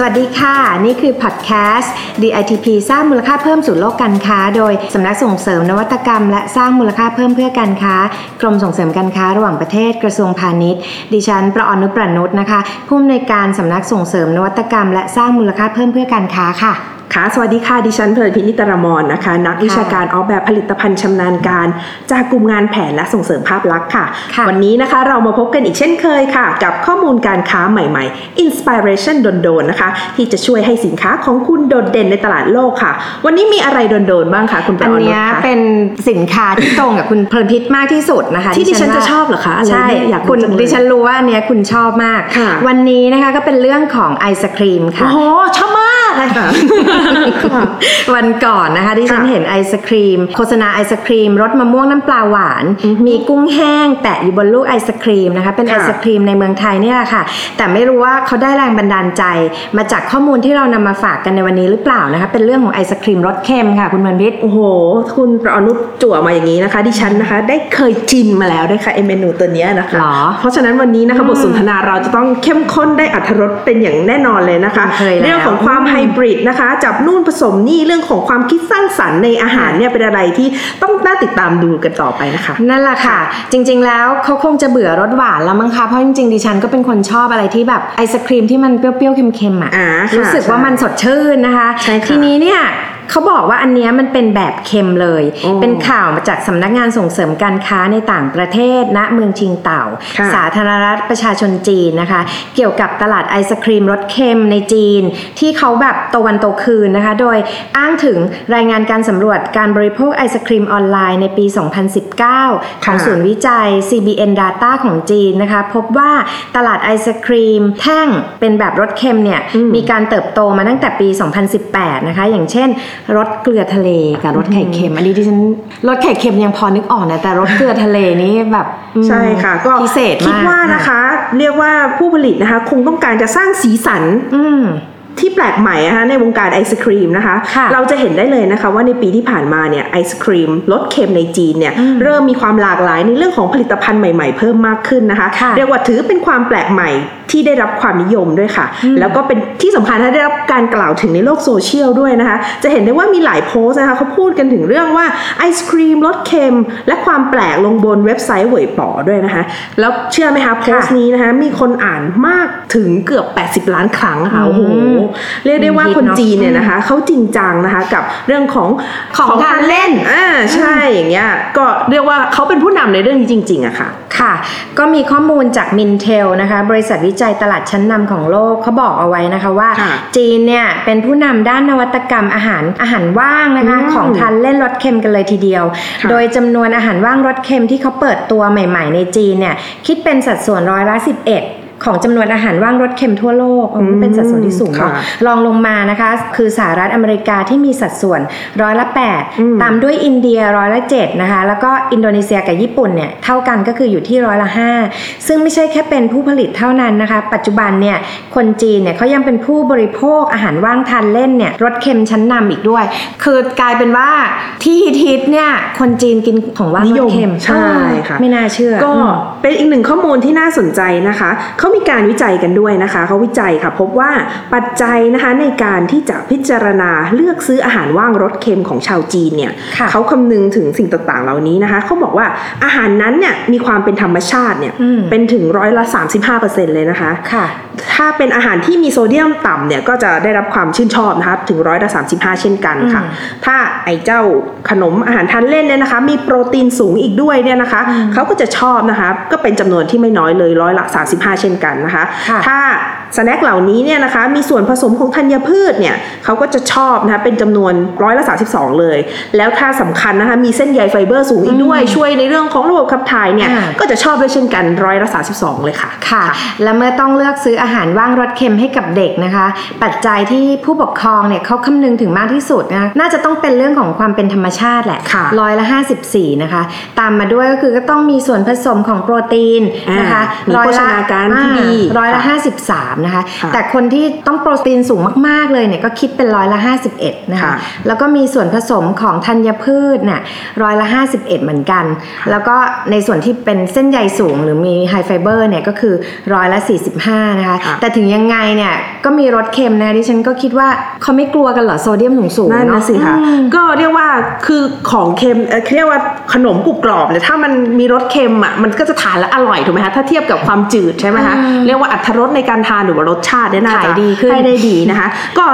สวัสดีค่ะ นี่คือพอดแคสต์ DITP สร้างมูลค่าเพิ่มสู่โลกการค้า โดยสำนักส่งเสริมนวัตกรรม และสร้างมูลค่าเพิ่มเพื่อการค้า กรมส่งเสริมการค้าระหว่างประเทศกระทรวงพาณิชย์ ดิฉันประอนุประนุษนะคะผู้อำนวยการสำนักส่งเสริมนวัตกรรม และสร้างมูลค่าเพิ่มเพื่อการค้าค่ะ ค่ะ สวัสดีค่ะ ดิฉันเพลินพินิตรมรนะคะ นักวิชาการออกแบบผลิตภัณฑ์ชำนาญการ จากกลุ่มงานแผนและส่งเสริมภาพลักษณ์ค่ะค่ะ วันนี้นะคะเรามาพบกันอีกเช่นเคยค่ะ กับข้อมูลการค้าใหม่ๆ Inspiration โดนๆนะคะ ที่จะช่วยให้สินค้าของคุณโดดเด่นในตลาดโลกค่ะ วันนี้มีอะไรโดนๆบ้างคะคุณปอัระนอนุเนี้ยคะเป็นสินค้าที่ตรงกับคุณเพลินพิษมากที่สุดนะคะ ที่ดิฉันว่าจะชอบเหรอคะอะไรใช่เนี่ยอยากรู้คุณจังเลยดิฉันรู้ว่าอันเนี้ยคุณชอบมากค่ะวันนี้นะคะก็เป็นเรื่องของไอศครีมค่ะโอ้โหชอบมากเลย ค่ะ วันก่อนนะคะที่ฉันค่ะเห็นไอศครีม โฆษณาไอศครีมรสมะม่วงน้ำปลาหวาน มีกุ้งแห้งแตะอยู่บนลูกไอศครีมนะคะเป็นไอค่ะศครีมในเมืองไทยเนี่ยแหละค่ะ แต่ไม่รู้ว่าเขาได้แรงบันดาลใจ มาจากข้อมูลที่เรานำมาฝากกันในวันนี้หรือเปล่านะคะเป็นเรื่องของไอศครีมรสเค็มค่ะ คุณเมนพิษโอ้โห คุณประอนุจั่วมาอย่างนี้นะคะดิฉันนะคะ ได้เคยจินมาแล้วด้วยค่ะไอเมนูตัวเนี้ยนะคะหรอเพราะฉะนั้นวันนี้นะคะบทสนทนาเราจะต้องเข้มข้นได้อัธรสเป็นอย่างแน่นอนเลยนะคะเคยแล้วเรื่องของความไฮบริดนะคะจับนู่นผสมนี่เรื่องของความคิดสร้างสรรค์ในอาหารเนี่ยเป็นอะไรที่ต้องน่าติดตามดูกันต่อไปนะคะ นั่นแหละค่ะ จริง ๆ แล้วเขาคงจะเบื่อรสหวานแล้วมั้งคะเพราะจริงๆดิฉันก็เป็นคนชอบอะไรที่แบบไอศครีมที่มันเปรี้ยวๆเค็มๆอะอ่าค่ะรู้สึกว่ามันสดชื่นนะคะใช่ค่ะทีนี้เนี่ย เขาบอกว่าอันเนี้ยมันเป็นแบบเค็มเลยโอ้เป็นข่าวมาจากสำนักงานส่งเสริมการค้าในต่างประเทศณเมืองชิงเต่าค่ะสาธารณรัฐประชาชนจีนนะคะ เกี่ยวกับตลาดไอศครีมรสเค็มในจีน ที่เขาแบบโตวันโตคืนนะคะ โดยอ้างถึงรายงานการสำรวจการบริโภคไอศครีมออนไลน์ในปี 2019 ของค่ะศูนย์วิจัย CBN Data ของจีนนะคะ พบว่าตลาดไอศครีมแท่งเป็นแบบรสเค็มเนี่ยอืมมีการเติบโตมาตั้งแต่ปี 2018 นะคะ อย่างเช่นรสเกลือทะเลกับรสไข่เค็ม อันนี้ที่ฉันรสไข่เค็มยังพอนึกออกนะแต่รสเกลือทะเลนี่แบบอืมใช่ค่ะ ก็พิเศษมากคิดว่านะคะ เรียกว่าผู้ผลิตนะคะ คงต้องการจะสร้างสีสันอืมที่แปลกใหม่นะคะในวงการไอศครีมนะคะค่ะเราจะเห็นได้เลยนะคะว่าในปีที่ผ่านมาเนี่ยไอศครีมรสเค็มในจีนเนี่ยอืมเริ่มมีความหลากหลายในเรื่องของผลิตภัณฑ์ใหม่ๆ เพิ่มมากขึ้นนะคะค่ะเรียกว่าถือเป็นความแปลกใหม่ ที่ได้รับความนิยมด้วยค่ะอืมแล้วก็เป็นที่สำคัญนะได้รับการกล่าวถึงในโลกโซเชียลด้วยนะคะ จะเห็นได้ว่ามีหลายโพสต์นะคะเขาพูดกันถึงเรื่องว่าไอศครีมรสเค็ม และความแปลกลงบนเว็บไซต์เหวยป๋อด้วยนะคะ แล้วเชื่อไหมคะโพสต์นี้นะคะมีคนอ่านมากถึงเกือบ 80 ล้านครั้งค่ะโอ้โหอืมเรียกได้ว่าฮิตคนเนอะจีนเนี่ยนะคะเขาจริงจังนะคะกับเรื่องของของทานเล่นอ่าใช่อย่างเงี้ยก็เรียกว่าเขาเป็นผู้นำในเรื่องนี้จริงๆอะค่ะค่ะ ก็มีข้อมูลจาก Mintel นะคะ บริษัทวิจัยตลาดชั้นนำของโลกเขาบอกเอาไว้นะคะว่าค่ะจีนเนี่ยเป็นผู้นำด้านนวัตกรรมอาหารอาหารว่างนะคะอืมของทานเล่นรสเค็มกันเลยทีเดียวค่ะโดยจำนวนอาหารว่างรสเค็มที่เขาเปิดตัวใหม่ ๆ ในจีนเนี่ยคิดเป็นสัดส่วนร้อยละ11 ของจำนวนอาหารว่างรสเค็มทั่วโลกอืมเป็นสัดส่วนที่สูงเนาะค่ะรองลงมานะคะ คือสหรัฐอเมริกาที่มีสัดส่วนร้อยละอืม8ตามด้วยอินเดียร้อยละ7นะคะแล้วก็อินโดนีเซียกับญี่ปุ่นเนี่ยเท่ากันก็คืออยู่ที่ร้อยละ5ซึ่งไม่ใช่แค่เป็นผู้ผลิตเท่านั้นนะคะ ปัจจุบันเนี่ยคนจีนเนี่ยเขายังเป็นผู้บริโภคอาหารว่างทานเล่นเนี่ยรสเค็มชั้นนำอีกด้วย คือกลายเป็นว่าที่ฮิตๆเนี่ยคนจีนกินของว่างนิรยสมเค็มใช่ค่ะไม่น่าเชื่อ ก็อืมเป็นอีกหนึ่งข้อมูลที่น่าสนใจนะคะเขามีการวิจัยกันด้วยนะคะเขาวิจัยค่ะพบว่าปัจจัยนะคะในการที่จะพิจารณาเลือกซื้ออาหารว่างรสเค็มของชาวจีนเนี่ยค่ะเขาคำนึงถึงสิ่งต่างๆ เหล่านี้นะคะเขาบอกว่าอาหารนั้นเนี่ยมีความเป็นธรรมชาติเนี่ยอืมเป็นถึงร้อยละ 35%เลยนะคะค่ะถ้าเป็นอาหารที่มีโซเดียมต่ำเนี่ยก็จะได้รับความชื่นชอบนะคะถึงร้อยละ35เช่นกันค่ะอืมถ้าไอ้เจ้าขนมอาหารทานเล่นเนี่ยนะคะ มีโปรตีนสูงอีกด้วยเนี่ยนะคะอืมเขาก็จะชอบนะคะ ก็เป็นจำนวนที่ไม่น้อยเลยร้อยละ35เช่นกันกันนะคะค่ะถ้าสแน็คเหล่านี้เนี่ยนะคะมีส่วนผสมของธัญพืชเนี่ยเขาก็จะชอบนะคะเป็นจำนวนร้อยละ32เลย แล้วถ้าสำคัญนะคะมีเส้นใยไฟเบอร์สูงอีกด้วยช่วยในเรื่องของระบบขับถ่ายเนี่ยอ่าก็จะชอบด้วยเช่นกันร้อยละ32เลยค่ะค่ะ และเมื่อต้องเลือกซื้ออาหารว่างรสเค็มให้กับเด็กนะคะ ปัจจัยที่ผู้ปกครองเนี่ยเขาคำนึงถึงมากที่สุดนะน่าจะต้องเป็นเรื่องของความเป็นธรรมชาติแหละค่ะร้อยละ54นะคะ ตามมาด้วยก็คือก็ต้องมีส่วนผสมของโปรตีนนะคะอ่ามีร้อยโภชละนาการที่ดีอ่าร้อยละค่ะ53 นะคะค่ะแต่คนที่ต้องโปรตีนสูงมาก ๆ เลยเนี่ยก็คิดเป็นร้อยละ 51 นะคะค่ะแล้วก็มีส่วนผสมของธัญพืชเนี่ยร้อยละ 51 เหมือนกัน แล้วก็ในส่วนที่เป็นเส้นใยสูงหรือมีไฮไฟเบอร์เนี่ยก็คือร้อยละ 45 นะคะค่ะแต่ถึงยังไงเนี่ยก็มีรสเค็มนะดิฉันก็คิดว่าเขาไม่กลัวกันเหรอโซเดียมสูงๆนั่นเนาะนะสิคะอืมก็เรียกว่าคือของเค็มเอ่อเรียกว่าขนมกรุบกรอบเนี่ยถ้ามันมีรสเค็มอะมันก็จะทานแล้วอร่อยถูกไหมคะถ้าเทียบกับความจืดใช่ไหมคะอืมเรียกว่าอัตรสในการทานหรือว่ารสชาติเนี่ยน่าขาจะยดีขึ้นให้ได้ดีนะคะ ก็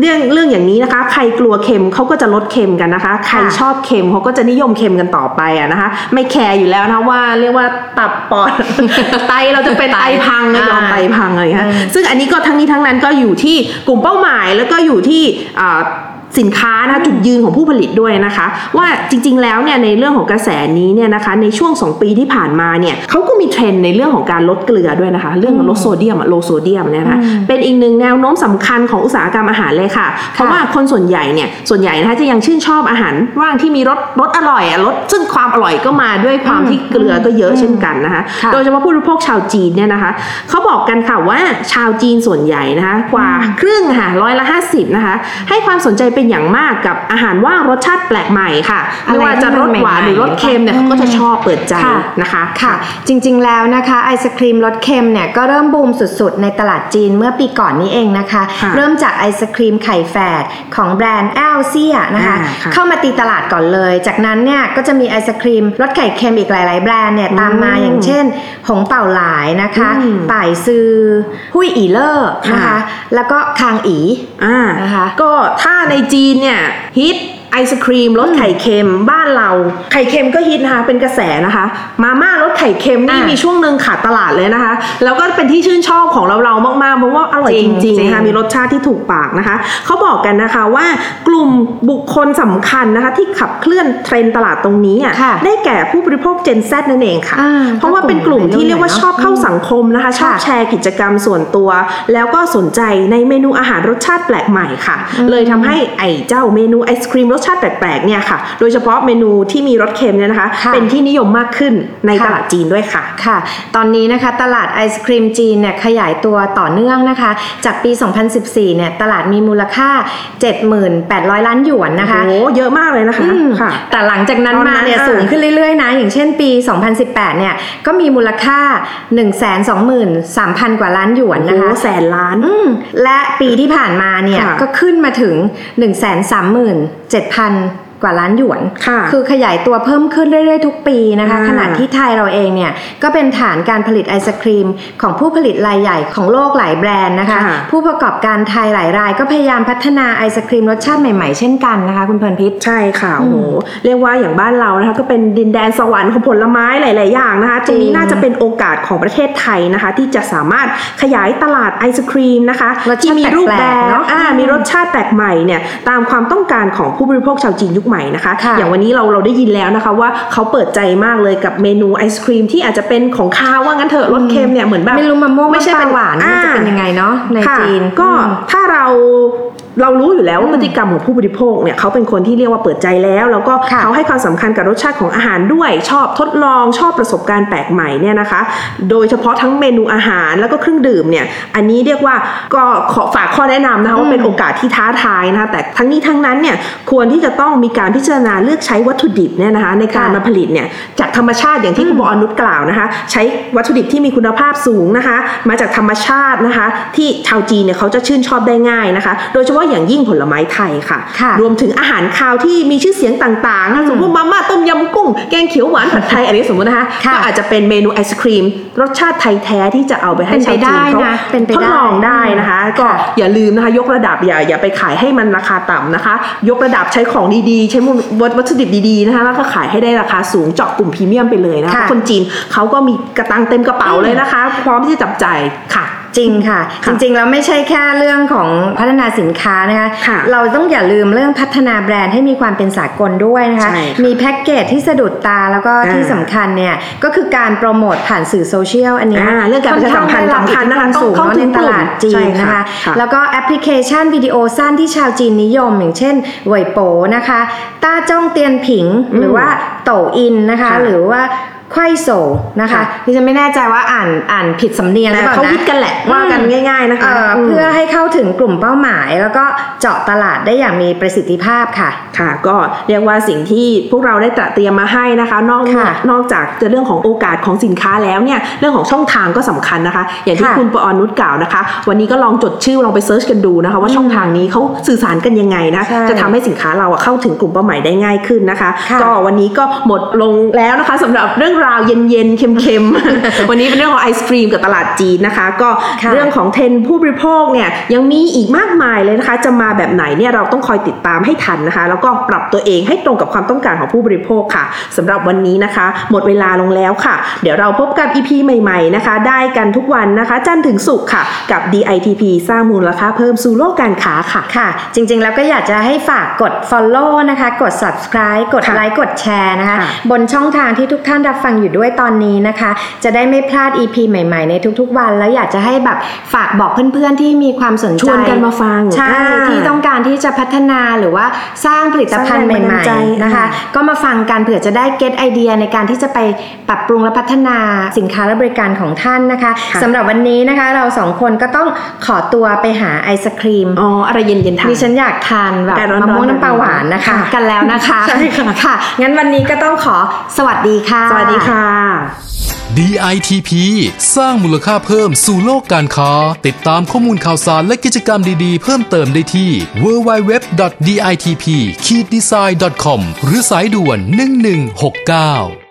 เรื่องเรื่องอย่างนี้นะคะ ใครกลัวเค็มเขาก็จะลดเค็มกันนะคะ ใครชอบเค็มเขาก็จะนิยมเค็มกันต่อไปอะนะคะ ไม่แคร์อยู่แล้วนะว่าเรียกว่าตับปอดไตเราจะเป็นไตพังนะยอมไตพังอะไรอย่างเงี้ยอืมซึ่งอันนี้ก็ทั้งนี้ทั้งนั้นก็อยู่ที่กลุ่มเป้าหมายแล้วก็อยู่ที่อ่า สินค้านะคะจุดยืนของผู้ผลิตด้วยนะคะ ว่าจริงๆแล้วเนี่ยในเรื่องของกระแสนี้เนี่ยนะคะในช่วง 2 ปีที่ผ่านมาเนี่ยเขาก็มีเทรนด์ในเรื่องของการลดเกลือด้วยนะคะ เรื่องของลดโซเดียมอะโลโซเดียมเนี่ยนะคะเป็นอีกหนึ่งแนวโน้มสำคัญของอุตสาหกรรมอาหารเลยค่ะ เพราะว่าคนส่วนใหญ่เนี่ยส่วนใหญ่นะคะจะยังชื่นชอบอาหารว่างที่มีรสรสอร่อยอะรสซึ่งความอร่อยก็มาด้วยความที่เกลือก็เยอะเช่นกันนะคะค่ะโดยเฉพาะผู้บริโภคชาวจีนเนี่ยนะคะเขาบอกกันค่ะว่าชาวจีนส่วนใหญ่นะคะกว่าครึ่งค่ะร้อยละห้าสิบนะคะให้ความสนใจเป็นอย่างมากกับอาหารว่างรสชาติแปลกใหม่ค่ะอะไรไม่ว่าจะรสหวานหรือรสเค็มเนี่ยที่เขามันก็จะชอบเปิดใจค่ะนะคะค่ะ จริงๆแล้วนะคะไอศครีมรสเค็มเนี่ยก็เริ่มบูมสุดๆ ในตลาดจีนเมื่อปีก่อนนี้เองนะคะค่ะเริ่มจากไอศครีมไข่แฝดของแบรนด์แอลเซียนะคะอ่าค่ะเข้ามาตีตลาดก่อนเลย จากนั้นเนี่ยก็จะมีไอศครีมรสไข่เค็มอีกหลาย ๆ แบรนด์เนี่ยตามมาอืมอย่างเช่น หงเป่าหลายนะคะอืมป่ายซือ หุยอีเลอร์นะคะค่ะแล้วก็คางอีอ่านะคะก็ถ้าในจีนเนี่ยฮิต ไอศครีมรสไข่เค็มบ้านเรา ไข่เค็มก็ฮิตนะคะเป็นกระแสนะคะ มาม่ารสไข่เค็มนี่อะมีช่วงหนึ่งขาดตลาดเลยนะคะ แล้วก็เป็นที่ชื่นชอบของเราเราๆมากๆเพราะว่าอร่อยจริจงริงจริๆงนะคะมีรสชาติที่ถูกปากนะคะเขาบอกกันนะคะว่ากลุ่มบุคคลสำคัญนะคะที่ขับเคลื่อนเทรนด์ตลาดตรงนี้อะค่ะได้แก่ผู้บริโภค Gen Z นั่นเองค่ะอ่าเพราะว่าเป็นกลุ่มที่เรียกว่าชอบเข้าสังคมนะคะชอบค่ะแชร์กิจกรรมส่วนตัว แล้วก็สนใจในเมนูอาหารรสชาติแปลกใหม่ค่ะ เลยทำให้ไอ้เจ้าเมนูไอศครีมรสชาติแปลกๆเนี่ยค่ะ โดยเฉพาะเมนูที่มีรสเค็มเนี่ยนะคะค่ะเป็นที่นิยมมากขึ้นในค่ะตลาดจีนด้วยค่ะค่ะ ตอนนี้นะคะตลาดไอศครีมจีนเนี่ยขยายตัวต่อเนื่องนะคะ จากปี 2014 เนี่ยตลาดมีมูลค่า 78,000 ล้านหยวนนะคะโอ้โหเยอะมากเลยนะคะอืมค่ะแต่หลังจากนั้นตอนนั้มานเนี่ยอะสูงขึ้นเรื่อยๆนะอย่างเช่นปี 2018 เนี่ยก็มีมูลค่า 123,000 กว่าล้านหยวนโอ้นะโหคะแสนล้านอืมและปีที่ผ่านมาเนี่ยค่ะก็ขึ้นมาถึง137,000 กว่าล้านหยวนค่ะอขยายตัวเพิ่มขึ้นเรื่อยๆ ทุกปีนะคะอ่าขณะที่ไทยเราเองเนี่ยก็เป็นฐานการผลิตไอศครีม ของผู้ผลิตรายใหญ่ของโลกหลายแบรนด์นะคะค่ะผู้ประกอบการไทยหลายราย ก็พยายามพัฒนาไอศครีมรสชาติใหม่ๆ เช่นกันนะคะ คุณเพลินพิษใช่ค่ะโอ้โหเรียกว่าอย่างบ้านเรานะคะก็เป็นดินแดนสวรรค์ของผลไม้หลาย ๆ อย่างนะคะตรงนี้จริงน่าจะเป็นโอกาสของประเทศไทยนะคะ ที่จะสามารถขยายตลาดไอศครีมนะคะรสชาติที่มีรูปแบแปลกบๆเนอะอ่าอืมมีรสชาติแปลกใหม่เนี่ยตามความต้องการของผู้บริโภคชาวจีนยุคใหม่นะคะค่ะอย่างวันนี้เราเราได้ยินแล้วนะคะ ว่าเขาเปิดใจมากเลยกับเมนูไอศครีมที่อาจจะเป็นของคาวว่างั้นเถอะรสเค็มเนี่ยเหมือนแบบไม่รู้มะม่วงไม่ใช่น้ำตาเป็ลนหวานมันจะอ่าเป็นยังไงเนาะในค่ะจีนก็อืมถ้าเรา เรารู้อยู่แล้วว่าพฤติกรรมของผู้บริโภคเนี่ยเขาเป็นคนที่เรียกว่าเปิดใจแล้ว แล้วก็ค่ะเขาให้ความสำคัญกับรสชาติของอาหารด้วย ชอบทดลองชอบประสบการณ์แปลกใหม่เนี่ยนะคะ โดยเฉพาะทั้งเมนูอาหารแล้วก็เครื่องดื่มเนี่ยอันนี้เรียกว่าก็ขอฝากข้อแนะนำนะคะว่าเป็นโอกาสที่ท้าทายนะคะแต่ทั้งนี้ทั้งนั้นเนี่ยควรที่จะต้องมีการพิจารณาเลือกใช้วัตถุดิบเนี่ยนะคะในการค่ะมาผลิตเนี่ยจากธรรมชาติอย่างที่คุณบออนุชกล่าวนะคะ ใช้วัตถุดิบที่มีคุณภาพสูงนะคะ มาจากธรรมชาตินะคะ ที่ชาวจีนเนี่ยเขาจะชื่นชอบได้ง่ายนะคะ โดยเฉพาะาะอย่างยิ่งผลไม้ไทยค่ะค่ะ รวมถึงอาหารคาวที่มีชื่อเสียงต่างๆนะสมมติมาม่าต้มยำกุ้ง แกงเขียวหวานผัดไทยอันนี้สมมตินะคะค่ะก็อาจจะเป็นเมนูไอศครีม รสชาติไทยแท้ที่จะเอาไปให้เป็นชาไปวจีนได้เขานะเป็นไปทดลองได้ได้นะคะ ก็ค่ะอย่าลืมนะคะยกระดับอย่าอย่าไปขายให้มันราคาต่ำนะคะ ยกระดับใช้ของดีๆ ใช้วัตถุดิบดีๆนะคะแล้วก็ขายให้ได้ราคาสูงเจาะกลุ่มพรีเมียมไปเลยนะคะค่ะคนจีนเขาก็มีกะตังค์เต็มกระเป๋าเลยนะคะ พร้อมที่จะจับจ่ายค่ะ จริงค่ะค่ะ จริงๆแล้วไม่ใช่แค่เรื่องของพัฒนาสินค้านะคะค่ะเราต้องอย่าลืมเรื่องพัฒนาแบรนด์ให้มีความเป็นสากลด้วยนะคะใช่ค่ะมีแพ็กเกจที่สะดุดตาแล้วก็อ่าที่สำคัญเนี่ยก็คือการโปรโมทผ่านสื่อโซเชียลอันเนี้ยอ่าเรื่องการประชาสัมพันธ์ค่อนข้างได้รับสำคัญนะคะอิทธิพลสูงต้องเข้าเนาะถึงกลุ่มเนาะในตลาดจีนใช่ค่ะนะคะค่ะแล้วก็แอปพลิเคชันวิดีโอสั้นที่ชาวจีนนิยม อย่างเช่นเหวยป๋อนะคะต้าจ้งเตี่ยนผิงหรือว่าโต่วอินนะคะค่ะหรือว่า ไคว่โส่วนะคะค่ะที่ฉันไม่แน่ใจว่าอ่านอ่านผิดสำเนียงหรือแต่เปล่าเขานะฮิตกันแหละว่ากันง่าย ๆนะคะเอ่ออมเพื่อให้เข้าถึงกลุ่มเป้าหมาย แล้วก็เจาะตลาดได้อย่างมีประสิทธิภาพค่ะ ค่ะ ก็เรียกว่าสิ่งที่พวกเราได้ตระเตรียมมาให้นะคะ นอกค่ะนอกจากจะเรื่องของโอกาสของสินค้าแล้วเนี่ยเรื่องของช่องทางก็สำคัญนะคะ อย่างที่ค่ะคุณปอนุชกล่าวนะคะ วันนี้ก็ลองจดชื่อลองไป search กันดูนะคะ ว่าช่องทางนี้เขาสื่อสารกันยังไงนะใช่จะทำให้สินค้าเราอะเข้าถึงกลุ่มเป้าหมายได้ง่ายขึ้นนะคะค่ะก็วันนี้ก็หมดลงแล้วนะคะสำหรับเรื่องราวเย็นๆเค็มๆ วันนี้เป็นเรื่องของไอศครีมกับตลาดจีนนะคะ ก็ค่ะเรื่องของเทรนด์ผู้บริโภคเนี่ยยังมีอีกมากมายเลยนะคะ จะมาแบบไหนเนี่ยเราต้องคอยติดตามให้ทันนะคะ แล้วก็ปรับตัวเองให้ตรงกับความต้องการของผู้บริโภคค่ะสำหรับวันนี้นะคะ หมดเวลาลงแล้วค่ะ เดี๋ยวเราพบกับ EP ใหม่ๆนะคะ ได้กันทุกวันนะคะ จันทร์ถึงศุกร์ค่ะ กับ DITP สร้างมูลค่าเพิ่มสู่โลกการค้าค่ะค่ะ จริงๆแล้วก็อยากจะให้ฝากกด follow นะคะ กด subscribe กดค่ะไลค์กดแชร์นะคะค่ะบนช่องทางที่ทุกท่านรับฟังอยู่ด้วยตอนนี้นะคะ จะได้ไม่พลาด EP ใหม่ๆ ในทุกๆ วัน แล้วอยากจะให้แบบฝากบอกเพื่อนๆที่มีความสนใจชวนกันมาฟังใช่อ่าที่ต้องการที่จะพัฒนาหรือว่าสร้างผลิตภัณฑ์สร้างใหแรงบันดาม่ลใจๆนะคะอ่าก็มาฟังกันเผื่อจะได้เก็ตไอเดียในการที่จะไปปรับปรุงและพัฒนาสินค้าและบริการของท่านนะคะค่ะสำหรับวันนี้นะคะเราสองคนก็ต้องขอตัวไปหาไอศครีมอ๋ออะไรเย็นๆทานดิฉันอยากทานแบบแต่ร้อนๆมะม่วงน้ำปลาหวานนะคะค่ะกันแล้วนะคะใช่ค่ะค่ะงั้นวันนี้ก็ต้องขอสวัสดีค่ะสวัสดีค่ะ DITP สร้างมูลค่าเพิ่มสู่โลกการค้า ติดตามข้อมูลข่าวสารและกิจกรรมดีๆ เพิ่มเติมได้ที่ www.ditp-design.com หรือสายด่วน 1169